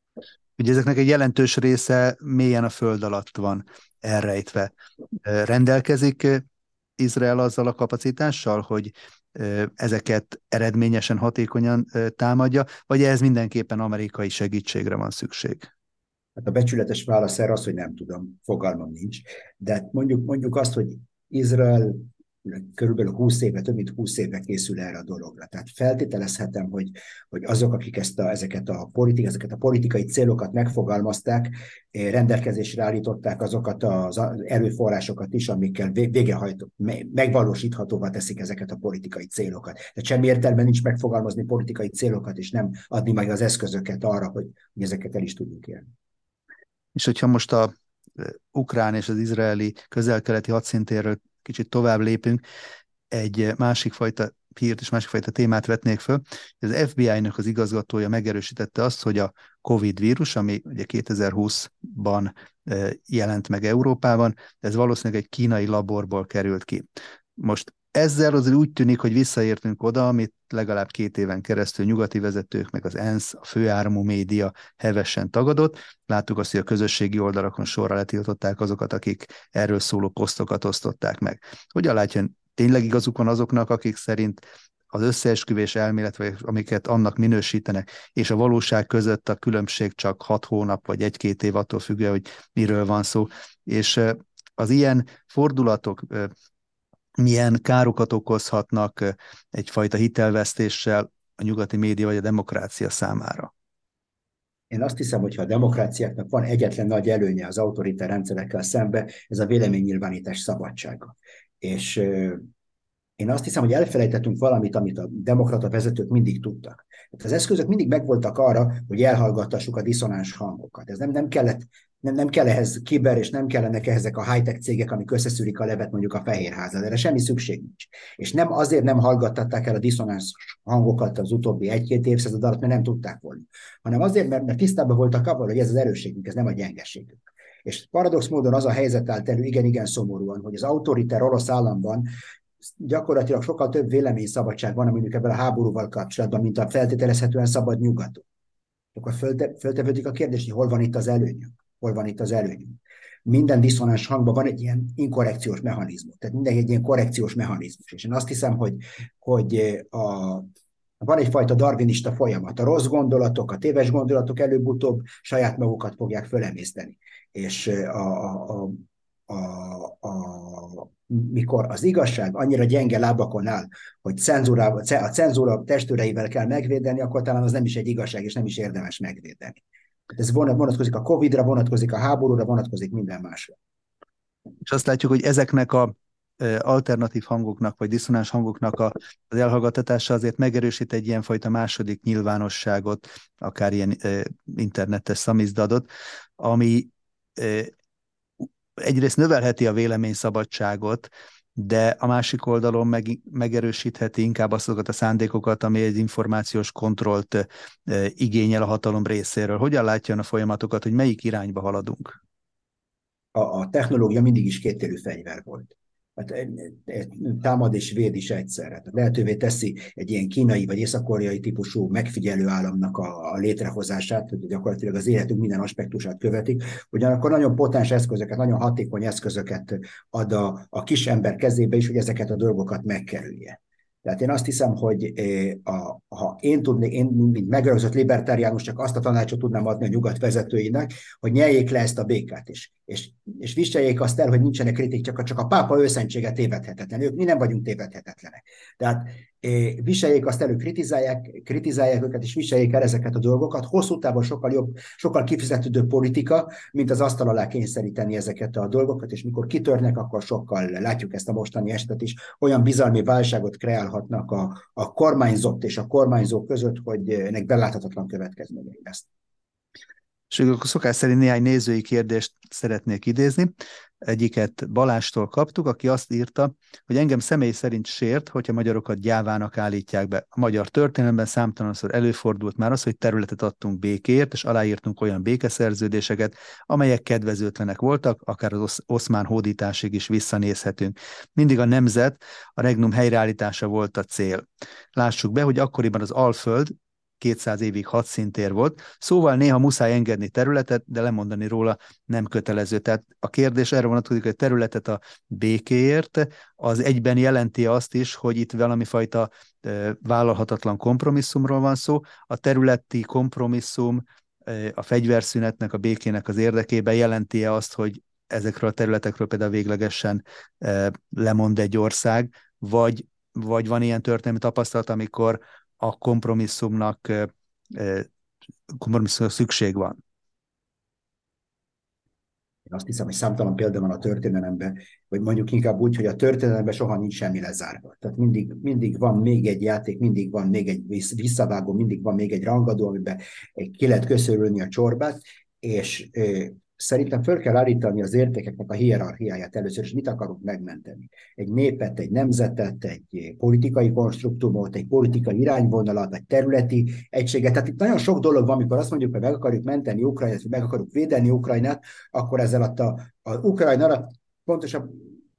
Ugye ezeknek egy jelentős része mélyen a föld alatt van elrejtve. Rendelkezik Izrael azzal a kapacitással, hogy ezeket eredményesen, hatékonyan támadja, vagy ez mindenképpen amerikai segítségre van szükség? Hát a becsületes válasz erre az, hogy nem tudom, fogalmam nincs. De mondjuk, mondjuk azt, hogy Izrael körülbelül 20 éve, több mint 20 éve készül erre a dologra. Tehát feltételezhetem, hogy, hogy azok, akik ezt a, ezeket, a politik, ezeket a politikai célokat megfogalmazták, eh, rendelkezésre állították azokat az erőforrásokat is, amikkel végehajtó, megvalósíthatóvá teszik ezeket a politikai célokat. De semmi értelme nincs megfogalmazni politikai célokat, és nem adni meg az eszközöket arra, hogy, hogy ezeket el is tudjuk élni. És hogyha most a eh, ukrán és az izraeli közel-keleti hadszintéről kicsit tovább lépünk, egy másik fajta hírt és másik fajta témát vetnék föl. Az FBI-nak az igazgatója megerősítette azt, hogy a COVID vírus, ami ugye 2020-ban e, jelent meg Európában, ez valószínűleg egy kínai laborból került ki. Most ezzel azért úgy tűnik, hogy visszaértünk oda, amit legalább két éven keresztül nyugati vezetők, meg az ENSZ, a főáramú média hevesen tagadott. Láttuk azt, hogy a közösségi oldalakon sorra letiltották azokat, akik erről szóló posztokat osztották meg. Hogyan látja, tényleg igazuk van azoknak, akik szerint az összeesküvés elmélet, vagy amiket annak minősítenek, és a valóság között a különbség csak hat hónap, vagy egy-két év attól függően, hogy miről van szó. És az ilyen fordulatok milyen károkat okozhatnak egyfajta hitelvesztéssel a nyugati média vagy a demokrácia számára? Én azt hiszem, hogy ha a demokráciáknak van egyetlen nagy előnye az autoritár rendszerekkel szembe, ez a véleménynyilvánítás szabadsága. És én azt hiszem, hogy elfelejtettünk valamit, amit a demokrata vezetők mindig tudtak. Hát az eszközök mindig megvoltak arra, hogy elhallgattassuk a diszonáns hangokat. Ez nem, nem kellett nem, nem kell ehhez kiber, és nem kellenek ezek a high-tech cégek, amik összeszűrik a levet mondjuk a Fehérházal. Erre semmi szükség nincs. És nem azért nem hallgattatták el a diszonáns hangokat az utóbbi egy-két évszázad alatt, mert nem tudták volna, hanem azért, mert, mert tisztában voltak abban, hogy ez az erősségünk, ez nem a gyengeségünk. És paradox módon az a helyzet állt elő, igen-igen szomorúan, hogy az autoriter orosz államban gyakorlatilag sokkal több véleményszabadság van, mondjuk ebben a háborúval kapcsolatban, mint a feltételezhetően szabad nyugaton. Akkor fölte, föltevődik a kérdés, hogy hol van itt az előnyünk, hol van itt az előnyünk. Minden diszonáns hangban van egy ilyen inkorrekciós mechanizmus, tehát minden egy ilyen korrekciós mechanizmus. És én azt hiszem, hogy, hogy a, van egyfajta darwinista folyamat. A rossz gondolatok, a téves gondolatok előbb-utóbb saját magukat fogják fölemészteni. És a, a, a, a, mikor az igazság annyira gyenge lábakon áll, hogy cenzúra, a cenzúra testőreivel kell megvédeni, akkor talán az nem is egy igazság, és nem is érdemes megvédeni. Ez vonatkozik a Covid-ra, vonatkozik a háborúra, vonatkozik minden másra. És azt látjuk, hogy ezeknek a alternatív hangoknak, vagy diszonáns hangoknak a, az elhallgatása azért megerősít egy ilyenfajta második nyilvánosságot, akár ilyen internetes szamizdadot, ami egyrészt növelheti a véleményszabadságot, de a másik oldalon meg, megerősítheti inkább azokat a szándékokat, ami egy információs kontrollt e, igényel a hatalom részéről. Hogyan látja a folyamatokat, hogy melyik irányba haladunk? A, a technológia mindig is kéttérű fegyver volt hát támad és véd is egyszerre. Lehetővé teszi egy ilyen kínai vagy észak-koreai típusú megfigyelő államnak a, a létrehozását, hogy gyakorlatilag az életünk minden aspektusát követik, ugyanakkor nagyon potens eszközöket, nagyon hatékony eszközöket ad a, a kis ember kezébe is, hogy ezeket a dolgokat megkerülje. Tehát én azt hiszem, hogy a, ha én tudnék, én mint megerőzött libertáriánus csak azt a tanácsot tudnám adni a nyugat vezetőinek, hogy nyeljék le ezt a békát is. És, és viseljék azt el, hogy nincsenek kritik, csak a, csak a pápa őszentsége tévedhetetlen. Ők mi nem vagyunk tévedhetetlenek. Tehát viseljék azt elő, kritizálják, kritizálják őket, és viseljék el ezeket a dolgokat. Hosszú távon sokkal jobb, sokkal kifizetődő politika, mint az asztal alá kényszeríteni ezeket a dolgokat, és mikor kitörnek, akkor sokkal, látjuk ezt a mostani estet is, olyan bizalmi válságot kreálhatnak a, a kormányzott és a kormányzók között, hogy ennek beláthatatlan következményei lesz. És akkor szokás szerint néhány nézői kérdést szeretnék idézni. Egyiket Balástól kaptuk, aki azt írta, hogy engem személy szerint sért, hogyha magyarokat gyávának állítják be. A magyar történelemben számtalanszor előfordult már az, hogy területet adtunk békért, és aláírtunk olyan békeszerződéseket, amelyek kedvezőtlenek voltak, akár az oszmán hódításig is visszanézhetünk. Mindig a nemzet, a regnum helyreállítása volt a cél. Lássuk be, hogy akkoriban az Alföld 200 évig hadszintér volt, szóval néha muszáj engedni területet, de lemondani róla nem kötelező. Tehát a kérdés erre vonatkozik, hogy területet a békéért, az egyben jelenti azt is, hogy itt valami fajta vállalhatatlan kompromisszumról van szó. A területi kompromisszum a fegyverszünetnek, a békének az érdekében jelenti-e azt, hogy ezekről a területekről például véglegesen lemond egy ország, vagy, vagy van ilyen történelmi tapasztalat, amikor a kompromisszumnak, kompromisszumnak szükség van. Én azt hiszem, hogy számtalan példa van a történelemben, vagy mondjuk inkább úgy, hogy a történelemben soha nincs semmi lezárva. Tehát mindig, mindig van még egy játék, mindig van még egy visszavágó, mindig van még egy rangadó, amiben ki lehet köszörülni a csorbát, és szerintem föl kell állítani az értékeknek a hierarchiáját először, és mit akarunk megmenteni. Egy népet, egy nemzetet, egy politikai konstruktumot, egy politikai irányvonalat, egy területi egységet. Tehát itt nagyon sok dolog van, amikor azt mondjuk, hogy meg akarjuk menteni Ukrajnát, vagy meg akarjuk védeni Ukrajnát, akkor ezzel a, a, a Ukrajna pontosabb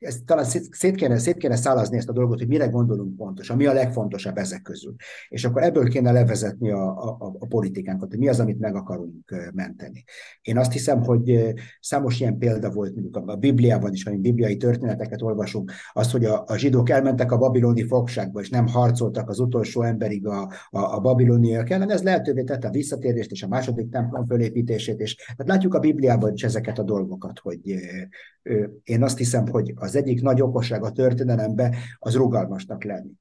ezt talán szét kéne, szét kéne szálazni ezt a dolgot, hogy mire gondolunk pontosan, mi a legfontosabb ezek közül. És akkor ebből kéne levezetni a, a, a politikánkat, hogy mi az, amit meg akarunk menteni. Én azt hiszem, hogy számos ilyen példa volt mondjuk a Bibliában is, amikor bibliai történeteket olvasunk, az, hogy a, a zsidók elmentek a babiloni fogságba, és nem harcoltak az utolsó emberig a, a, a babiloniak ellen, ez lehetővé tette a visszatérést és a második templom fölépítését, és hát látjuk a Bibliában is ezeket a dolgokat, hogy én azt hiszem, hogy az egyik nagy okosság a történelemben az rugalmasnak lenni.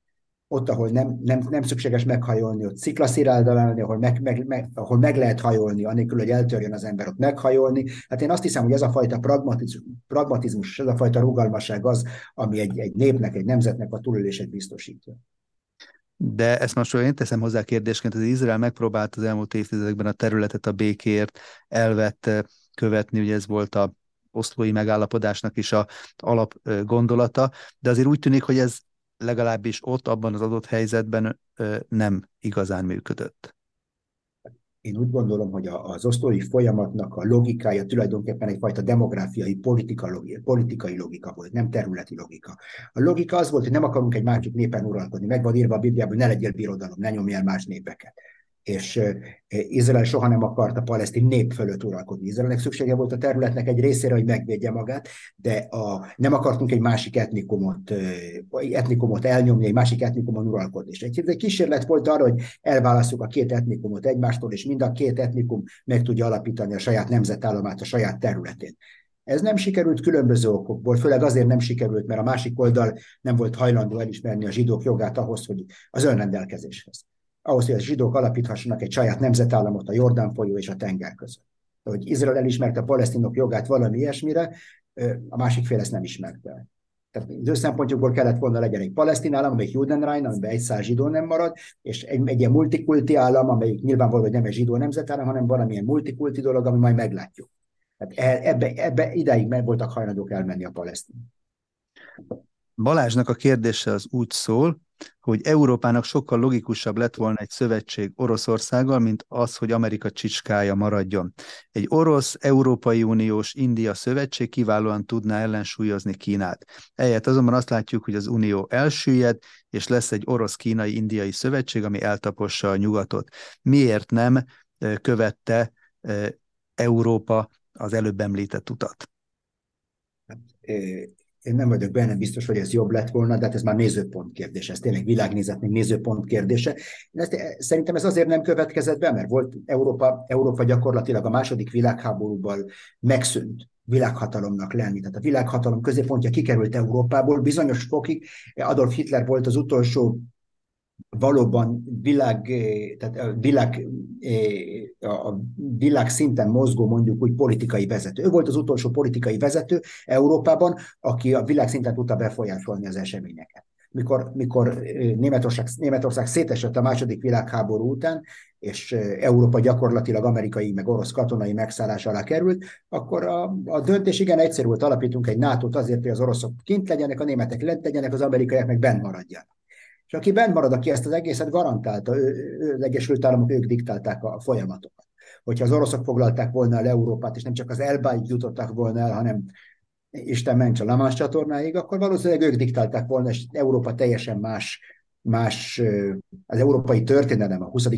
ott, ahol nem, nem, nem szükséges meghajolni, ott sziklasziráldaláni, ahol meg, meg, meg, ahol meg lehet hajolni, anélkül, hogy eltörjön az ember, ott meghajolni. Hát én azt hiszem, hogy ez a fajta pragmatizmus, ez a fajta rugalmasság az, ami egy, egy népnek, egy nemzetnek a túlélését biztosítja. De ezt most én teszem hozzá kérdésként, az Izrael megpróbált az elmúlt évtizedekben a területet a békért elvett követni, ugye ez volt a oszlói megállapodásnak is a alap gondolata, de azért úgy tűnik, hogy ez legalábbis ott, abban az adott helyzetben nem igazán működött. Én úgy gondolom, hogy az osztói folyamatnak a logikája tulajdonképpen egyfajta demográfiai politika logika, politikai logika volt, nem területi logika. A logika az volt, hogy nem akarunk egy másik népen uralkodni. Meg van írva a Bibliában, hogy ne legyél birodalom, ne nyomj el más népeket és Izrael soha nem akart a palesztin nép fölött uralkodni. Izraelnek szüksége volt a területnek egy részére, hogy megvédje magát, de a, nem akartunk egy másik etnikumot, etnikumot elnyomni, egy másik etnikumon uralkodni. És egy, egy kísérlet volt arra, hogy elválasztjuk a két etnikumot egymástól, és mind a két etnikum meg tudja alapítani a saját nemzetállamát a saját területén. Ez nem sikerült különböző okokból, főleg azért nem sikerült, mert a másik oldal nem volt hajlandó elismerni a zsidók jogát ahhoz, hogy az önrendelkezéshez ahhoz, hogy a zsidók alapíthassanak egy saját nemzetállamot a Jordán folyó és a tenger között. Hogy Izrael elismerte a palesztinok jogát valami ilyesmire, a másik fél ezt nem ismerte. Tehát az ő szempontjukból kellett volna legyen egy palesztin állam, amelyik Judenrein, amiben egy száz zsidó nem marad, és egy, egy ilyen multikulti állam, amelyik nyilvánvaló, hogy nem egy zsidó nemzetállam, hanem valamilyen multikulti dolog, ami majd meglátjuk. Tehát e, ebbe, ebbe idáig meg voltak hajlandók elmenni a palesztin. Balázsnak a kérdése az úgy szól, hogy Európának sokkal logikusabb lett volna egy szövetség Oroszországgal, mint az, hogy Amerika csicskája maradjon. Egy orosz-Európai Uniós India szövetség kiválóan tudná ellensúlyozni Kínát. Eljött azonban azt látjuk, hogy az Unió elsüllyed, és lesz egy orosz-kínai-indiai szövetség, ami eltapossa a nyugatot. Miért nem követte Európa az előbb említett utat? Én nem vagyok benne biztos, hogy ez jobb lett volna, de hát ez már nézőpont kérdése, ez tényleg világnézetnek nézőpont kérdése. Ezt, szerintem ez azért nem következett be, mert volt Európa, Európa gyakorlatilag a második világháborúban megszűnt világhatalomnak lenni. Tehát a világhatalom középpontja kikerült Európából, bizonyos fokig Adolf Hitler volt az utolsó valóban világ, eh, tehát a világ, eh, a világ szinten mozgó mondjuk úgy politikai vezető. Ő volt az utolsó politikai vezető Európában, aki a világ szinten tudta befolyásolni az eseményeket. Mikor, mikor eh, Németország, Németország szétesett a második világháború után, és Európa gyakorlatilag amerikai meg orosz katonai megszállás alá került, akkor a, a döntés igen egyszerű volt, alapítunk egy nato azért, hogy az oroszok kint legyenek, a németek lent legyenek, az amerikaiak meg benn maradjanak. És aki bent marad, aki ezt az egészet garantálta, ő, ő, az Egyesült Államok, ők diktálták a folyamatokat. Hogyha az oroszok foglalták volna el Európát, és nem csak az Elbáig jutottak volna el, hanem Isten ments a Lamás csatornáig, akkor valószínűleg ők diktálták volna, és Európa teljesen más, más az európai történelem a 20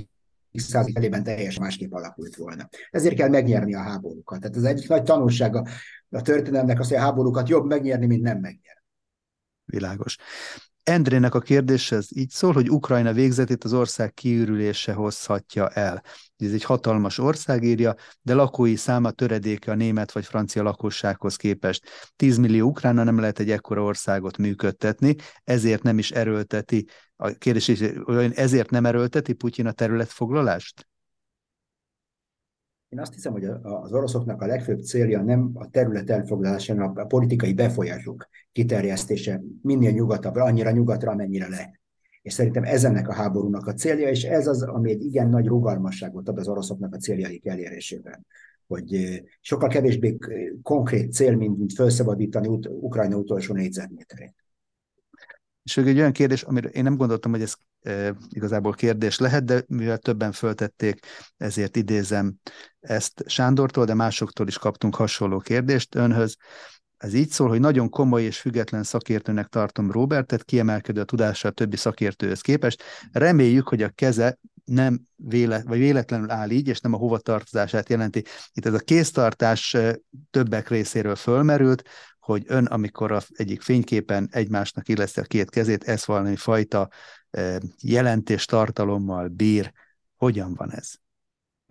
század elében teljesen másképp alakult volna. Ezért kell megnyerni a háborúkat. Tehát az egyik nagy tanulsága a történelemnek az, hogy a háborúkat jobb megnyerni, mint nem megnyerni. Világos. Endrének a kérdése ez így szól, hogy Ukrajna végzetét az ország kiürülése hozhatja el. Ez egy hatalmas ország írja, de lakói száma töredéke a német vagy francia lakossághoz képest. 10 millió ukrána nem lehet egy ekkora országot működtetni, ezért nem is erőlteti, a kérdés is, ezért nem erőlteti Putyin a területfoglalást? Én azt hiszem, hogy az oroszoknak a legfőbb célja nem a terület elfoglalása, hanem a politikai befolyásuk kiterjesztése minél nyugatabbra, annyira nyugatra, amennyire lehet. És szerintem ez ennek a háborúnak a célja, és ez az, ami egy igen nagy rugalmasságot ad az oroszoknak a céljaik elérésében. Hogy sokkal kevésbé konkrét cél, mint, mint felszabadítani Ukrajna utolsó négyzetméterét. És egy olyan kérdés, amire én nem gondoltam, hogy ez e, igazából kérdés lehet, de mivel többen föltették, ezért idézem ezt Sándortól, de másoktól is kaptunk hasonló kérdést önhöz. Ez így szól, hogy nagyon komoly és független szakértőnek tartom Robertet, kiemelkedő a tudása a többi szakértőhöz képest. Reméljük, hogy a keze nem véle, vagy véletlenül áll így, és nem a hovatartozását jelenti. Itt ez a kéztartás többek részéről fölmerült, hogy ön, amikor a egyik fényképen egymásnak illeszti a két kezét, ez valami fajta jelentés tartalommal bír. Hogyan van ez?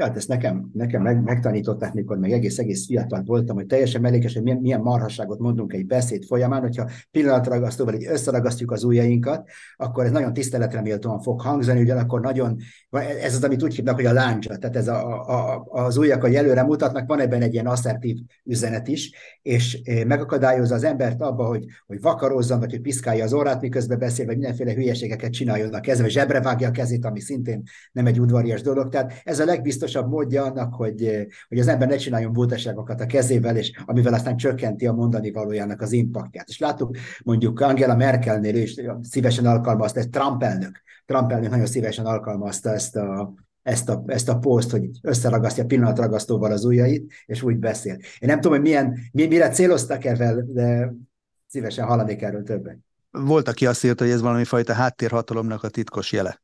Hát ezt nekem, nekem meg, megtanították, mikor meg egész-egész fiatal voltam, hogy teljesen mellékes, hogy milyen, milyen marhasságot mondunk egy beszéd folyamán, hogyha pillanatragasztóval így összeragasztjuk az ujjainkat, akkor ez nagyon tiszteletre méltóan fog hangzani, ugyanakkor nagyon, ez az, amit úgy hívnak, hogy a láncsa, tehát ez a, a, az ujjak, hogy előre mutatnak, van ebben egy ilyen asszertív üzenet is, és eh, megakadályozza az embert abba, hogy, hogy vakarozzon, vagy hogy piszkálja az órát, miközben beszél, vagy mindenféle hülyeségeket csináljon a kezbe, zsebre vágja a kezét, ami szintén nem egy udvarias dolog. Tehát ez a legbiztosabb módja annak, hogy, hogy az ember ne csináljon butaságokat a kezével, és amivel aztán csökkenti a mondani valójának az impaktját. És láttuk mondjuk Angela Merkelnél is szívesen alkalmazta, ez Trump elnök. Trump elnök nagyon szívesen alkalmazta ezt a, ezt a, ezt a poszt, hogy összeragasztja pillanatragasztóval az ujjait, és úgy beszél. Én nem tudom, hogy milyen, mi, mire céloztak ezzel, de szívesen hallanék erről többet. Volt, aki azt írta, hogy ez valami fajta háttérhatalomnak a titkos jele.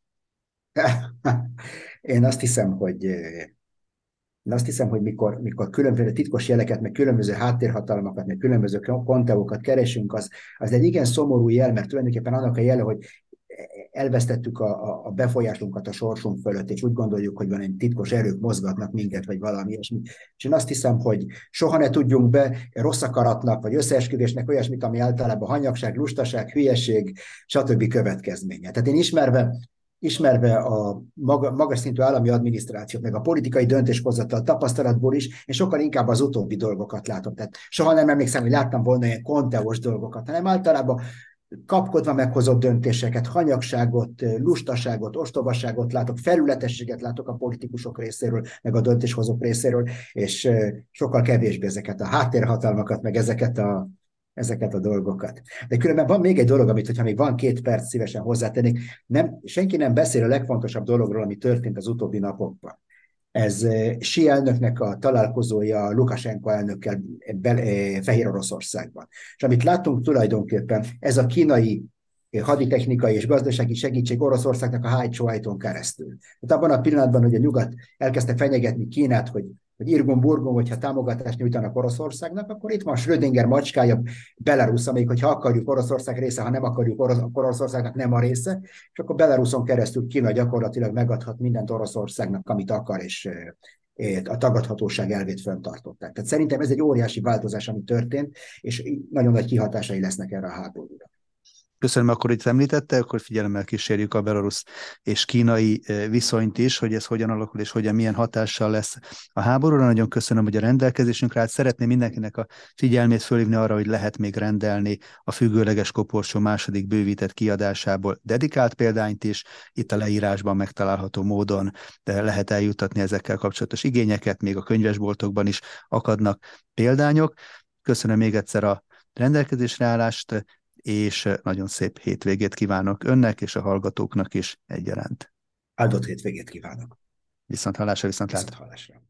Én azt hiszem, hogy én azt hiszem, hogy mikor, mikor különböző titkos jeleket, meg különböző háttérhatalmakat, meg különböző konteókat keresünk, az, az egy igen szomorú jel, mert tulajdonképpen annak a jele, hogy elvesztettük a, a befolyásunkat a sorsunk fölött, és úgy gondoljuk, hogy van egy titkos erők mozgatnak minket, vagy valami ilyesmi. És én azt hiszem, hogy soha ne tudjunk be rossz akaratnak, vagy összeesküvésnek olyasmit, ami általában hanyagság, lustaság, hülyeség, stb. következménye. Tehát én ismerve ismerve a maga, magas szintű állami adminisztrációt, meg a politikai döntéshozatal tapasztalatból is, én sokkal inkább az utóbbi dolgokat látom. Tehát soha nem emlékszem, hogy láttam volna ilyen konteós dolgokat, hanem általában kapkodva meghozott döntéseket, hanyagságot, lustaságot, ostobaságot látok, felületességet látok a politikusok részéről, meg a döntéshozók részéről, és sokkal kevésbé ezeket a háttérhatalmakat, meg ezeket a, ezeket a dolgokat. De különben van még egy dolog, amit, hogyha még van két perc, szívesen hozzátennék, nem, senki nem beszél a legfontosabb dologról, ami történt az utóbbi napokban. Ez Si elnöknek a találkozója Lukasenko elnökkel Fehér Oroszországban. És amit láttunk tulajdonképpen, ez a kínai haditechnikai és gazdasági segítség Oroszországnak a hátsó ajtón keresztül. Tehát abban a pillanatban, hogy a nyugat elkezdte fenyegetni Kínát, hogy hogy Irgun Burgon, hogyha támogatást nyújtanak Oroszországnak, akkor itt van Schrödinger macskája, Belarus, amelyik, hogyha akarjuk Oroszország része, ha nem akarjuk Orosz, akkor Oroszországnak nem a része, és akkor Belaruson keresztül Kína gyakorlatilag megadhat mindent Oroszországnak, amit akar, és a tagadhatóság elvét föntartották. Tehát szerintem ez egy óriási változás, ami történt, és nagyon nagy kihatásai lesznek erre a háborúra. Köszönöm, akkor itt említette, akkor figyelemmel kísérjük a belorusz és kínai viszonyt is, hogy ez hogyan alakul és hogyan milyen hatással lesz a háborúra. Nagyon köszönöm, hogy a rendelkezésünkre állt. Szeretném mindenkinek a figyelmét fölhívni arra, hogy lehet még rendelni a függőleges koporsó második bővített kiadásából dedikált példányt is. Itt a leírásban megtalálható módon de lehet eljutatni ezekkel kapcsolatos igényeket, még a könyvesboltokban is akadnak példányok. Köszönöm még egyszer a rendelkezésre állást, és nagyon szép hétvégét kívánok önnek és a hallgatóknak is egyaránt. Áldott hétvégét kívánok. Viszont hallásra, viszont, viszont hallásra.